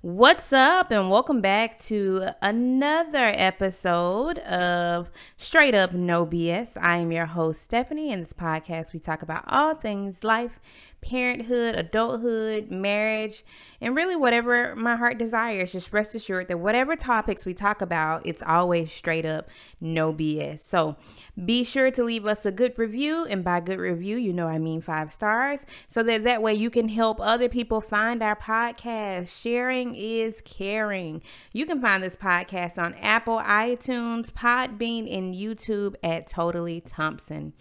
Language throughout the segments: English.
What's up, and welcome back to another episode of Straight Up No BS. I am your host, Stephanie. In this podcast, we talk about all things life, parenthood, adulthood, marriage, and really whatever my heart desires. Just rest assured that whatever topics we talk about, it's always straight up no BS. So be sure to leave us a good review, and by good review, you know I mean five stars, so that that way you can help other people find our podcast. Sharing is caring. You can find this podcast on Apple, iTunes, Podbean, and YouTube at Totally Thompson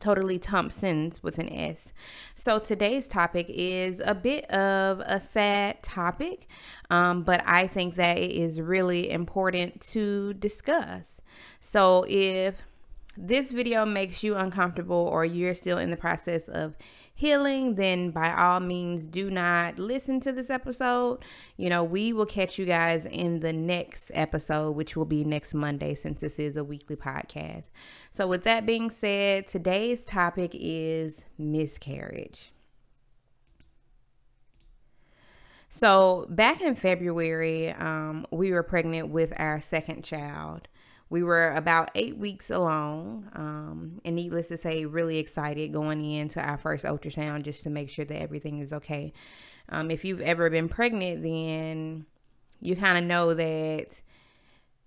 totally Thompson's with an S. So today's topic is a bit of a sad topic, um, but I think that it is really important to discuss. So if this video makes you uncomfortable or you're still in the process of healing, then by all means, do not listen to this episode. You know, we will catch you guys in the next episode, which will be next Monday since this is a weekly podcast. So, with that being said, today's topic is miscarriage. So, back in February, um, we were pregnant with our second child. We were about eight weeks along, um, and needless to say, really excited going into our first ultrasound just to make sure that everything is okay. Um, if you've ever been pregnant, then you kind of know that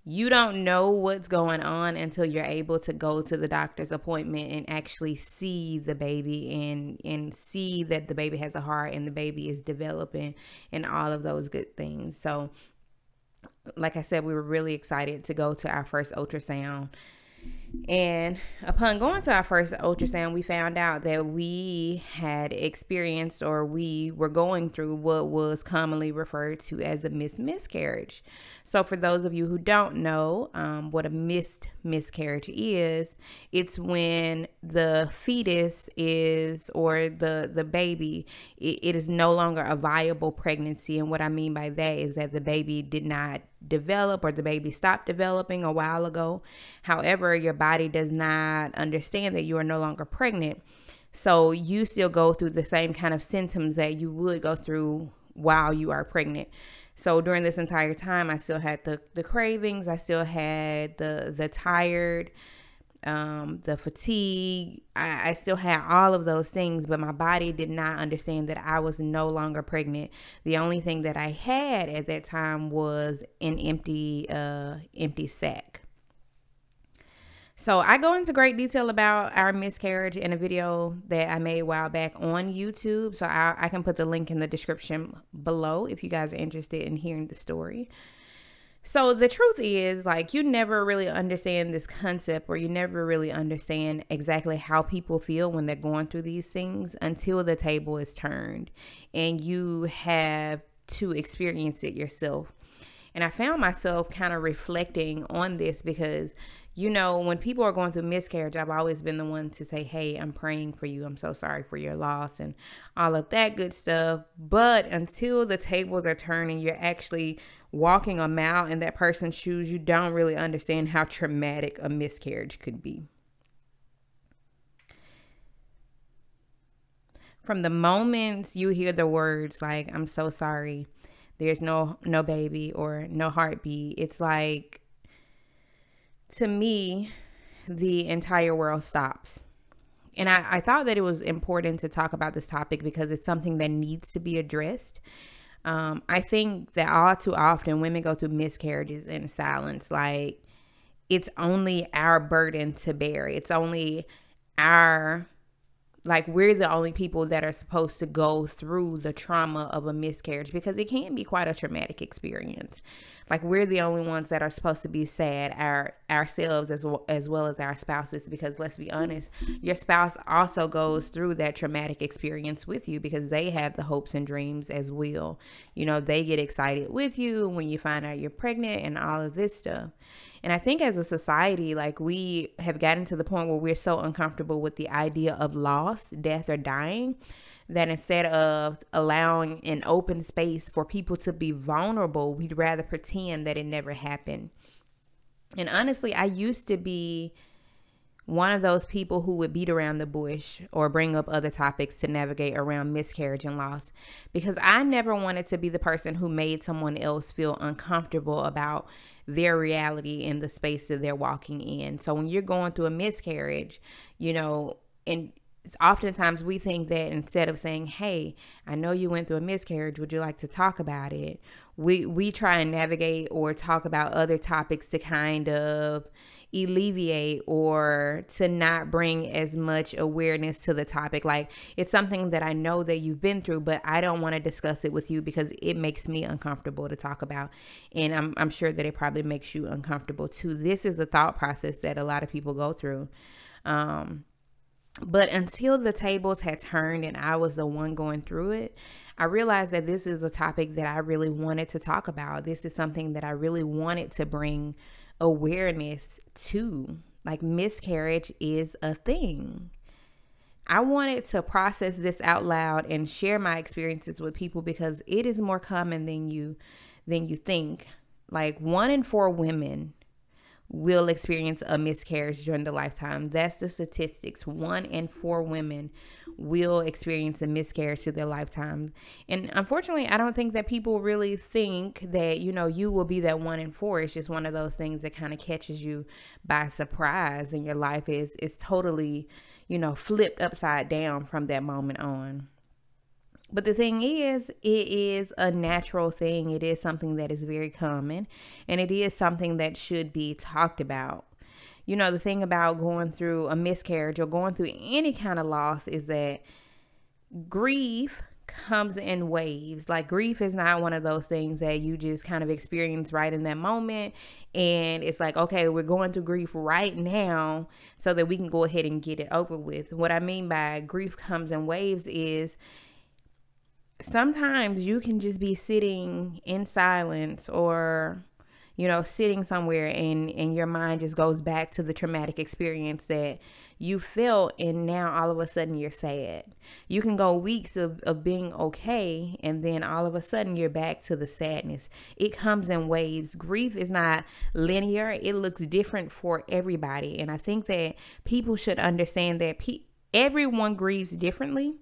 you don't know what's going on until you're able to go to the doctor's appointment and actually see the baby and and see that the baby has a heart and the baby is developing and all of those good things. So like I said, we were really excited to go to our first ultrasound. And upon going to our first ultrasound, we found out that we had experienced or we were going through what was commonly referred to as a missed miscarriage. So, for those of you who don't know um, what a missed miscarriage is, it's when the fetus is or the the baby it, it is no longer a viable pregnancy. And what I mean by that is that the baby did not develop or the baby stopped developing a while ago. However, your body does not understand that you are no longer pregnant. So you still go through the same kind of symptoms that you would go through while you are pregnant. So during this entire time, I still had the, the cravings. I still had the the tired, um, the fatigue. I, I, still had all of those things, but my body did not understand that I was no longer pregnant. The only thing that I had at that time was an empty, uh, empty sac. So I go into great detail about our miscarriage in a video that I made a while back on YouTube. So I, I can put the link in the description below if you guys are interested in hearing the story. So the truth is, like, you never really understand this concept, or you never really understand exactly how people feel when they're going through these things until the table is turned and you have to experience it yourself. And I found myself kind of reflecting on this because, you know, when people are going through miscarriage, I've always been the one to say, Hey, I'm praying for you. I'm so sorry for your loss and all of that good stuff. But until the tables are turning, you're actually walking a mile in that person's shoes, you don't really understand how traumatic a miscarriage could be. From the moments you hear the words like I'm so sorry, there's no no baby or no heartbeat, it's like to me the entire world stops. And I, I thought that it was important to talk about this topic because it's something that needs to be addressed um, I think that all too often women go through miscarriages in silence. Like it's only our burden to bear. It's only our like we're the only people that are supposed to go through the trauma of a miscarriage because it can be quite a traumatic experience. Like we're the only ones that are supposed to be sad our ourselves as well, as well as our spouses because let's be honest your spouse also goes through that traumatic experience with you because they have the hopes and dreams as well. You know they get excited with you when you find out you're pregnant and all of this stuff and I think as a society, like we have gotten to the point where we're so uncomfortable with the idea of loss, death, or dying that instead of allowing an open space for people to be vulnerable, we'd rather pretend that it never happened. And honestly, I used to be one of those people who would beat around the bush or bring up other topics to navigate around miscarriage and loss because I never wanted to be the person who made someone else feel uncomfortable about their reality in the space that they're walking in. So when you're going through a miscarriage, you know, and oftentimes we think that instead of saying, "Hey, I know you went through a miscarriage. Would you like to talk about it?" We we try and navigate or talk about other topics to kind of alleviate or to not bring as much awareness to the topic. Like it's something that I know that you've been through, but I don't want to discuss it with you because it makes me uncomfortable to talk about. And I'm, I'm sure that it probably makes you uncomfortable too. This is a thought process that a lot of people go through. Um, but until the tables had turned and I was the one going through it, I realized that this is a topic that I really wanted to talk about. This is something that I really wanted to bring awareness too. Like miscarriage is a thing. I wanted to process this out loud and share my experiences with people because it is more common than you than you think. Like one in 4 women will experience a miscarriage during the lifetime. That's the statistics. One in four women will experience a miscarriage through their lifetime. And unfortunately, I don't think that people really think that, you know, you will be that one in four. It's just one of those things that kind of catches you by surprise and your life is is totally, you know, flipped upside down from that moment on. But the thing is, it is a natural thing. It is something that is very common and it is something that should be talked about. You know, the thing about going through a miscarriage or going through any kind of loss is that grief comes in waves. Like grief is not one of those things that you just kind of experience right in that moment. And it's like, okay, we're going through grief right now so that we can go ahead and get it over with. What I mean by grief comes in waves is sometimes you can just be sitting in silence or you know sitting somewhere and and your mind just goes back to the traumatic experience that you felt and now all of a sudden you're sad. You can go weeks of, of being okay and then all of a sudden you're back to the sadness. It comes in waves. Grief is not linear. It looks different for everybody. And i think that people should understand that pe- everyone grieves differently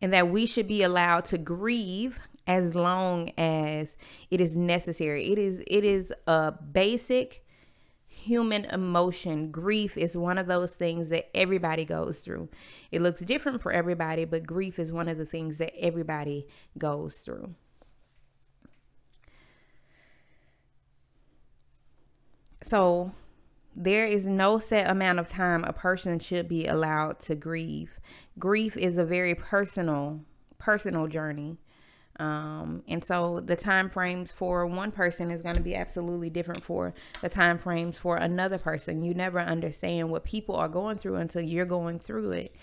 and that we should be allowed to grieve as long as it is necessary. It is it is a basic human emotion. Grief is one of those things that everybody goes through. It looks different for everybody, but grief is one of the things that everybody goes through. So, there is no set amount of time a person should be allowed to grieve. Grief is a very personal, personal journey. Um, and so the time frames for one person is going to be absolutely different for the time frames for another person. You never understand what people are going through until you're going through it.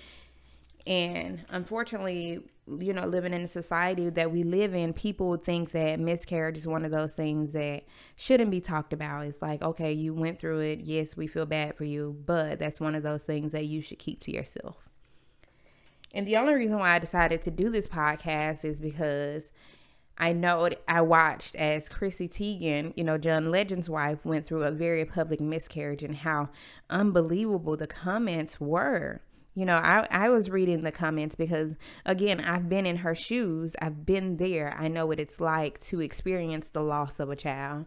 And unfortunately, you know, living in a society that we live in, people think that miscarriage is one of those things that shouldn't be talked about. It's like, okay, you went through it. Yes, we feel bad for you, but that's one of those things that you should keep to yourself. And the only reason why I decided to do this podcast is because I know I watched as Chrissy Teigen, you know, John Legend's wife, went through a very public miscarriage and how unbelievable the comments were. You know, I, I was reading the comments because, again, I've been in her shoes. I've been there. I know what it's like to experience the loss of a child.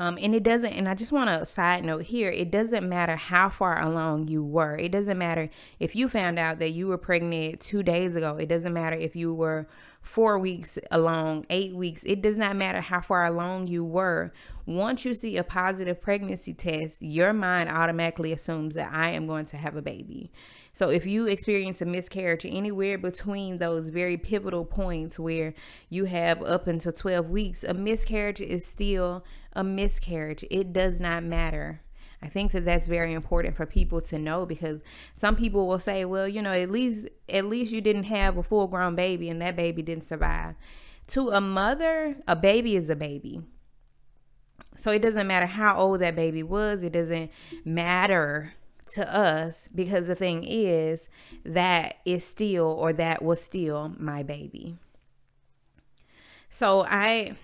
Um, and it doesn't, and I just want to side note here it doesn't matter how far along you were. It doesn't matter if you found out that you were pregnant two days ago. It doesn't matter if you were four weeks along, eight weeks. It does not matter how far along you were. Once you see a positive pregnancy test, your mind automatically assumes that I am going to have a baby. So if you experience a miscarriage anywhere between those very pivotal points where you have up until 12 weeks, a miscarriage is still a miscarriage. It does not matter. I think that that's very important for people to know because some people will say, well, you know, at least at least you didn't have a full-grown baby and that baby didn't survive. To a mother, a baby is a baby. So it doesn't matter how old that baby was, it doesn't matter to us because the thing is that is still or that was still my baby. So I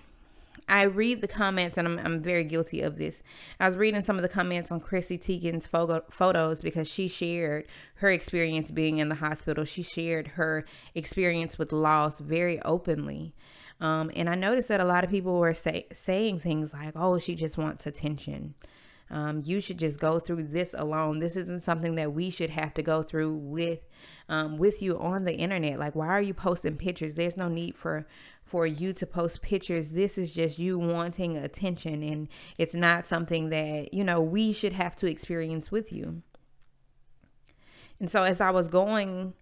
I read the comments, and I'm, I'm very guilty of this. I was reading some of the comments on Chrissy Teigen's photo, photos because she shared her experience being in the hospital. She shared her experience with loss very openly. Um, and I noticed that a lot of people were say, saying things like, oh, she just wants attention. Um, you should just go through this alone. This isn't something that we should have to go through with um, with you on the internet. Like, why are you posting pictures? There's no need for for you to post pictures. This is just you wanting attention, and it's not something that you know we should have to experience with you. And so, as I was going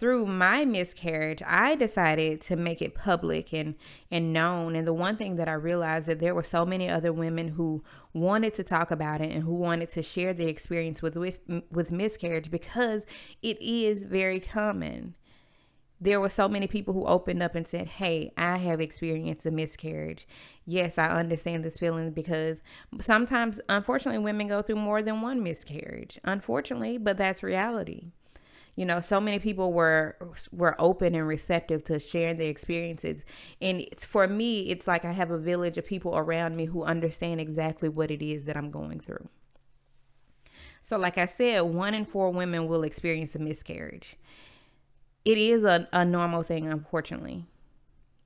through my miscarriage, I decided to make it public and and known. And the one thing that I realized that there were so many other women who wanted to talk about it and who wanted to share their experience with with, with miscarriage because it is very common. There were so many people who opened up and said, "Hey, I have experienced a miscarriage. Yes, I understand this feeling because sometimes unfortunately women go through more than one miscarriage. Unfortunately, but that's reality." You know so many people were were open and receptive to sharing their experiences. And for me it's like i have a village of people around me who understand exactly what it is that i'm going through. So like i said one in four women will experience a miscarriage. It is a, a normal thing unfortunately.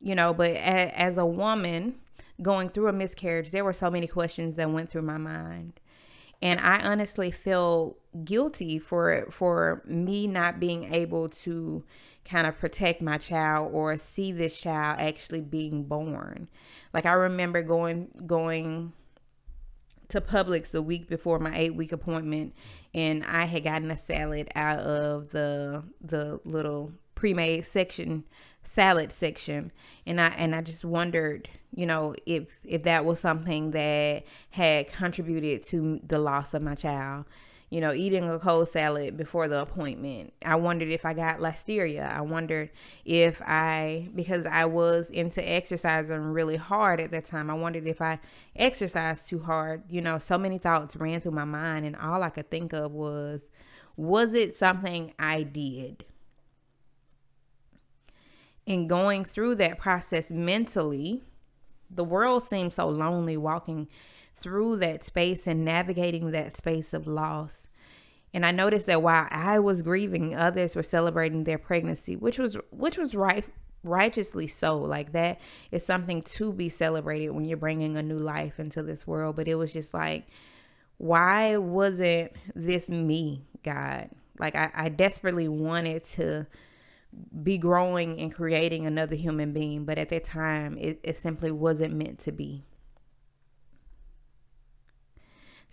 You know but a, as a woman going through a miscarriage there were so many questions that went through my mind. And I honestly feel guilty for for me not being able to kind of protect my child or see this child actually being born. Like I remember going going to Publix the week before my 8 week appointment and I had gotten a salad out of the the little pre-made section salad section and I and I just wondered, you know, if if that was something that had contributed to the loss of my child. You know, eating a cold salad before the appointment. I wondered if I got listeria. I wondered if I because I was into exercising really hard at that time. I wondered if I exercised too hard. You know, so many thoughts ran through my mind and all I could think of was was it something I did? and going through that process mentally, the world seemed so lonely walking through that space and navigating that space of loss. And I noticed that while I was grieving, others were celebrating their pregnancy, which was which was right righteously so. Like that is something to be celebrated when you're bringing a new life into this world. But it was just like, why wasn't this me, God? Like I, I desperately wanted to be growing and creating another human being, but at that time, it, it simply wasn't meant to be.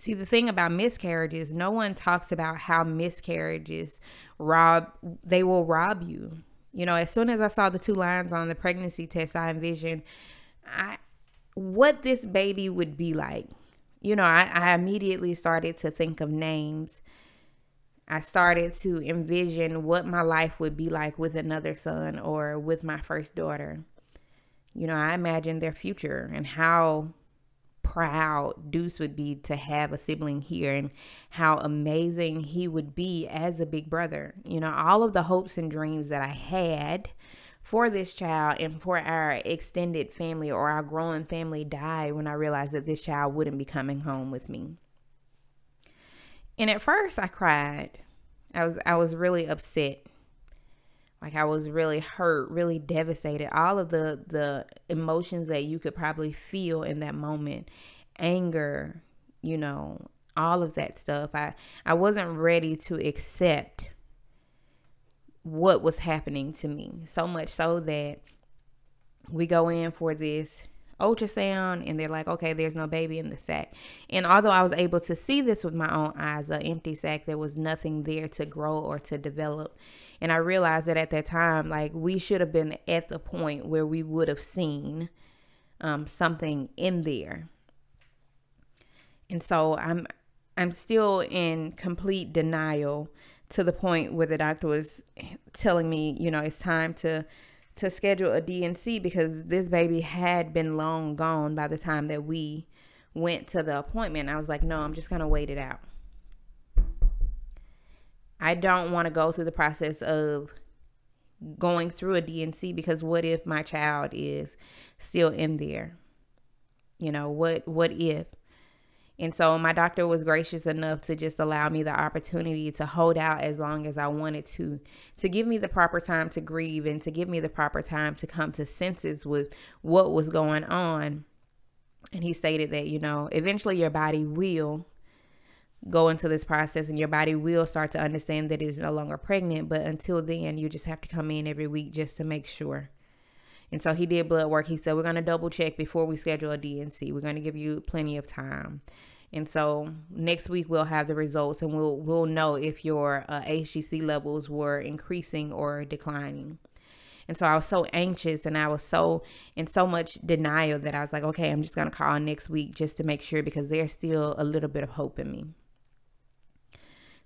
See, the thing about miscarriages, no one talks about how miscarriages rob, they will rob you. You know, as soon as I saw the two lines on the pregnancy test, I envisioned I, what this baby would be like. You know, I, I immediately started to think of names I started to envision what my life would be like with another son or with my first daughter. You know, I imagined their future and how proud Deuce would be to have a sibling here and how amazing he would be as a big brother. You know, all of the hopes and dreams that I had for this child and for our extended family or our growing family died when I realized that this child wouldn't be coming home with me. And at first I cried. I was I was really upset. Like I was really hurt, really devastated. All of the the emotions that you could probably feel in that moment. Anger, you know, all of that stuff. I I wasn't ready to accept what was happening to me. So much so that we go in for this ultrasound and they're like, okay, there's no baby in the sac And although I was able to see this with my own eyes, an empty sac there was nothing there to grow or to develop. And I realized that at that time, like we should have been at the point where we would have seen um, something in there. And so I'm I'm still in complete denial to the point where the doctor was telling me, you know, it's time to to schedule a D&C because this baby had been long gone by the time that we went to the appointment. I was like, no, I'm just to wait it out. I don't want to go through the process of going through a D&C because what if my child is still in there? You know, what what if? And so my doctor was gracious enough to just allow me the opportunity to hold out as long as I wanted to, to give me the proper time to grieve and to give me the proper time to come to senses with what was going on. And he stated that, you know, eventually your body will go into this process and your body will start to understand that it is no longer pregnant. But until then, you just have to come in every week just to make sure. And so he did blood work. He said, We're going to double check before we schedule a D&C. We're going to give you plenty of time. And so next week we'll have the results and we'll we'll know if your uh, HGC levels were increasing or declining. And so I was so anxious and I was so in so much denial that I was like, okay, I'm just going to call next week just to make sure because there's still a little bit of hope in me.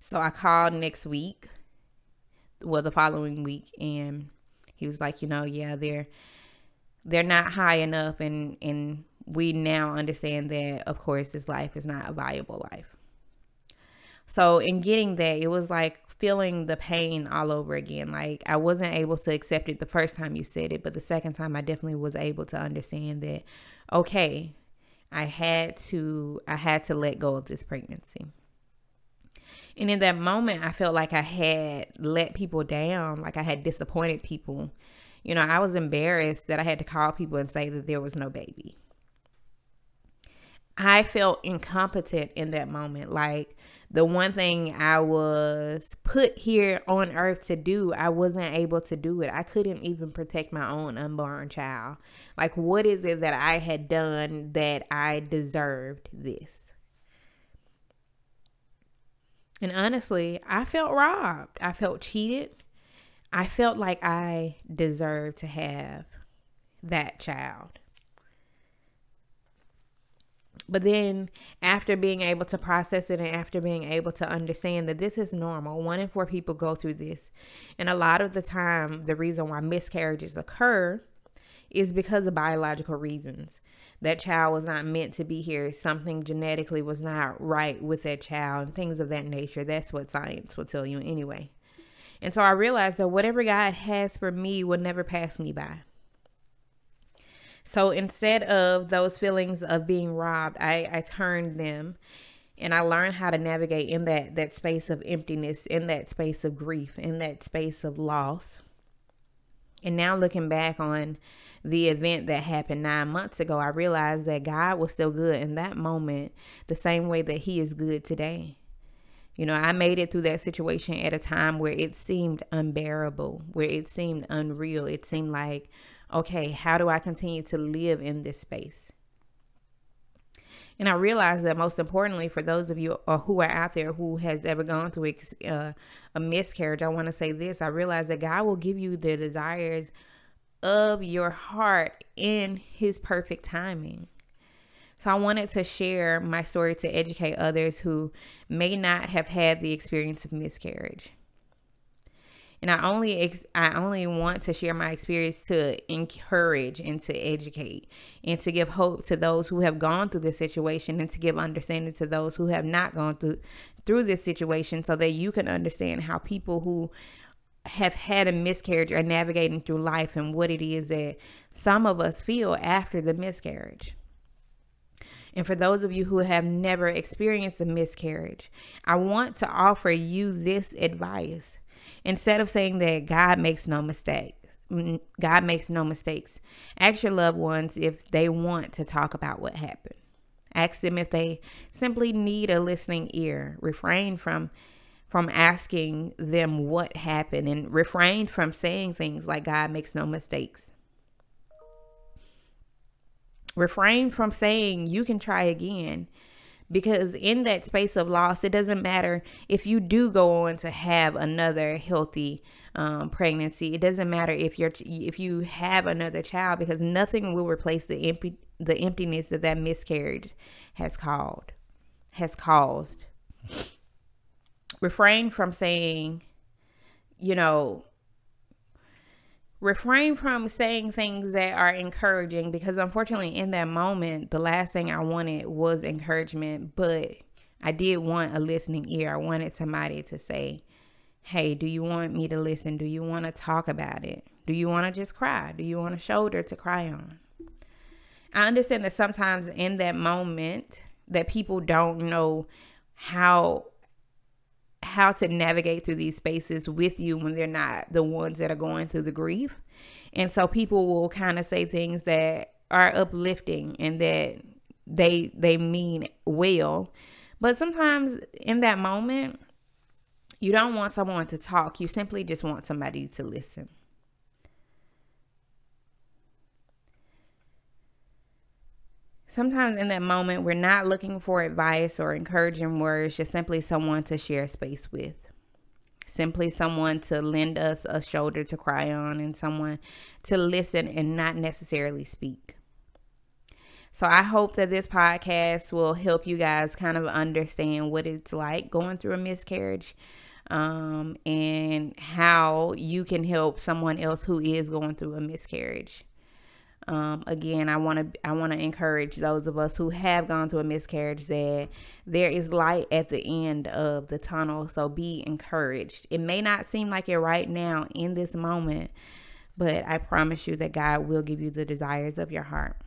So I called next week, well, the following week, and he was like, you know, yeah, they're they're not high enough, and and we now understand that, of course, this life is not a viable life. So in getting that, it was like feeling the pain all over again. Like I wasn't able to accept it the first time you said it, but the second time I definitely was able to understand that okay, I had to I had to let go of this pregnancy. And in that moment, I felt like I had let people down, like I had disappointed people. You know, I was embarrassed that I had to call people and say that there was no baby. I felt incompetent in that moment. Like the one thing I was put here on earth to do, I wasn't able to do it. I couldn't even protect my own unborn child. Like, what is it that I had done that I deserved this? And honestly, I felt robbed. I felt cheated. I felt like I deserved to have that child. But then, after being able to process it and after being able to understand that this is normal, one in four people go through this. And a lot of the time, the reason why miscarriages occur is because of biological reasons that child was not meant to be here. Something genetically was not right with that child and things of that nature. That's what science will tell you anyway. And so I realized that whatever God has for me will never pass me by. So instead of those feelings of being robbed, I, I turned them and I learned how to navigate in that that space of emptiness, in that space of grief, in that space of loss. And now looking back on the event that happened nine months ago, I realized that God was still good in that moment, the same way that He is good today. You know, I made it through that situation at a time where it seemed unbearable, where it seemed unreal. It seemed like, okay, how do I continue to live in this space? And I realized that most importantly, for those of you who are out there who has ever gone through uh, a miscarriage, I want to say this. I realized that God will give you the desires of your heart in his perfect timing. So I wanted to share my story to educate others who may not have had the experience of miscarriage. And I only ex- I only want to share my experience to encourage and to educate and to give hope to those who have gone through this situation and to give understanding to those who have not gone through through this situation so that you can understand how people who have had a miscarriage are navigating through life and what it is that some of us feel after the miscarriage. And for those of you who have never experienced a miscarriage, I want to offer you this advice. Instead of saying that God makes no mistakes, God makes no mistakes. Ask your loved ones if they want to talk about what happened. Ask them if they simply need a listening ear. Refrain from from asking them what happened and refrain from saying things like God makes no mistakes. Refrain from saying you can try again because in that space of loss, it doesn't matter if you do go on to have another healthy um, pregnancy. It doesn't matter if you're if you have another child because nothing will replace the empty the emptiness that that miscarriage has called has caused refrain from saying, you know, refrain from saying things that are encouraging because unfortunately in that moment the last thing I wanted was encouragement, but I did want a listening ear. I wanted somebody to say, "Hey, do you want me to listen? Do you want to talk about it? Do you want to just cry? Do you want a shoulder to cry on?" I understand that sometimes in that moment that people don't know how how to navigate through these spaces with you when they're not the ones that are going through the grief. And so people will kind of say things that are uplifting and that they they mean well. But sometimes in that moment, you don't want someone to talk. You simply just want somebody to listen. Sometimes in that moment, we're not looking for advice or encouraging words, just simply someone to share space with. Simply someone to lend us a shoulder to cry on and someone to listen and not necessarily speak. So I hope that this podcast will help you guys kind of understand what it's like going through a miscarriage um, and how you can help someone else who is going through a miscarriage. Um, again, I want to I want to encourage those of us who have gone through a miscarriage that there is light at the end of the tunnel. So be encouraged. It may not seem like it right now in this moment, but I promise you that God will give you the desires of your heart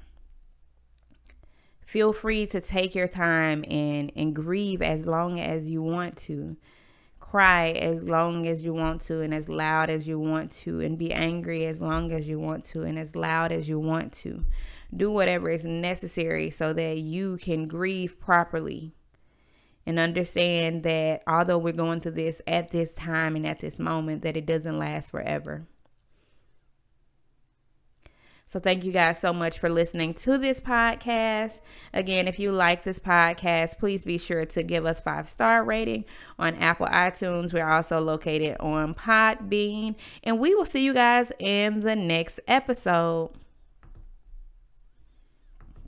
feel free to take your time and and grieve as long as you want to cry as long as you want to and as loud as you want to and be angry as long as you want to and as loud as you want to. Do whatever is necessary so that you can grieve properly and understand that although we're going through this at this time and at this moment that it doesn't last forever so thank you guys so much for listening to this podcast. Again, if you like this podcast, please be sure to give us five star rating on Apple iTunes. We're also located on Podbean, and we will see you guys in the next episode.